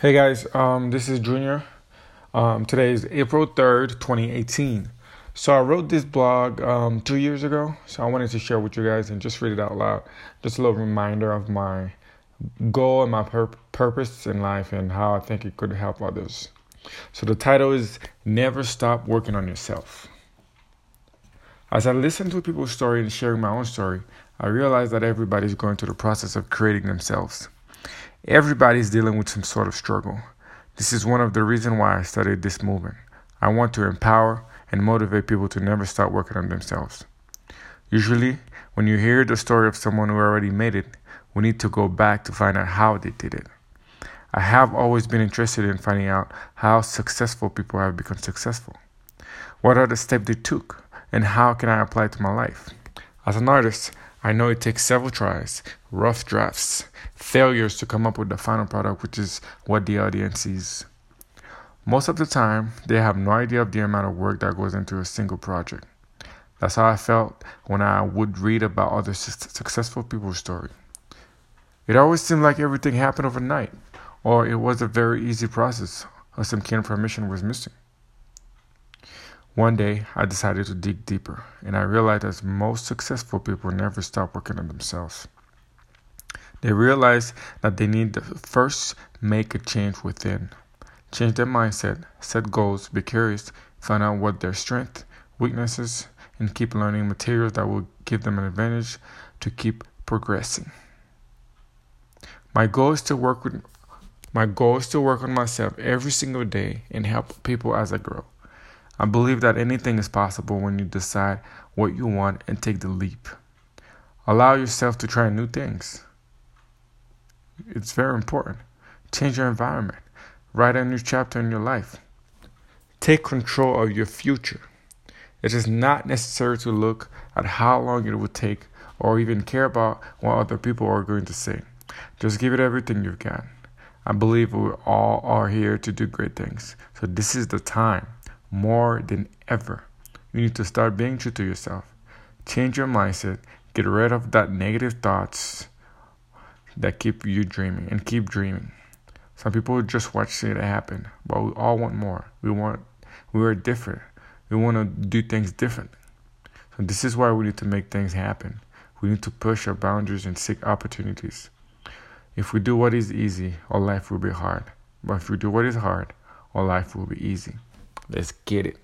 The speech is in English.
Hey guys, um, this is Junior. Um, today is April 3rd, 2018. So I wrote this blog um, two years ago, so I wanted to share with you guys and just read it out loud. Just a little reminder of my goal and my pur- purpose in life and how I think it could help others. So the title is Never Stop Working on Yourself. As I listen to people's story and sharing my own story, I realize that everybody's going through the process of creating themselves. Everybody's dealing with some sort of struggle. This is one of the reasons why I started this movement. I want to empower and motivate people to never stop working on themselves. Usually, when you hear the story of someone who already made it, we need to go back to find out how they did it. I have always been interested in finding out how successful people have become successful. What are the steps they took, and how can I apply it to my life? As an artist, I know it takes several tries, rough drafts, failures to come up with the final product, which is what the audience sees. Most of the time, they have no idea of the amount of work that goes into a single project. That's how I felt when I would read about other successful people's story. It always seemed like everything happened overnight, or it was a very easy process, or some key information was missing. One day, I decided to dig deeper, and I realized that most successful people never stop working on themselves. They realize that they need to first make a change within, change their mindset, set goals, be curious, find out what their strengths, weaknesses, and keep learning materials that will give them an advantage to keep progressing. My goal is to work with my goal is to work on myself every single day and help people as I grow. I believe that anything is possible when you decide what you want and take the leap. Allow yourself to try new things. It's very important. Change your environment. Write a new chapter in your life. Take control of your future. It is not necessary to look at how long it will take or even care about what other people are going to say. Just give it everything you've got. I believe we all are here to do great things. So this is the time more than ever. You need to start being true to yourself. Change your mindset. Get rid of that negative thoughts that keep you dreaming and keep dreaming. Some people just watch it happen, but we all want more. We want we are different. We want to do things different. So this is why we need to make things happen. We need to push our boundaries and seek opportunities. If we do what is easy, our life will be hard. But if we do what is hard, our life will be easy. Let's get it.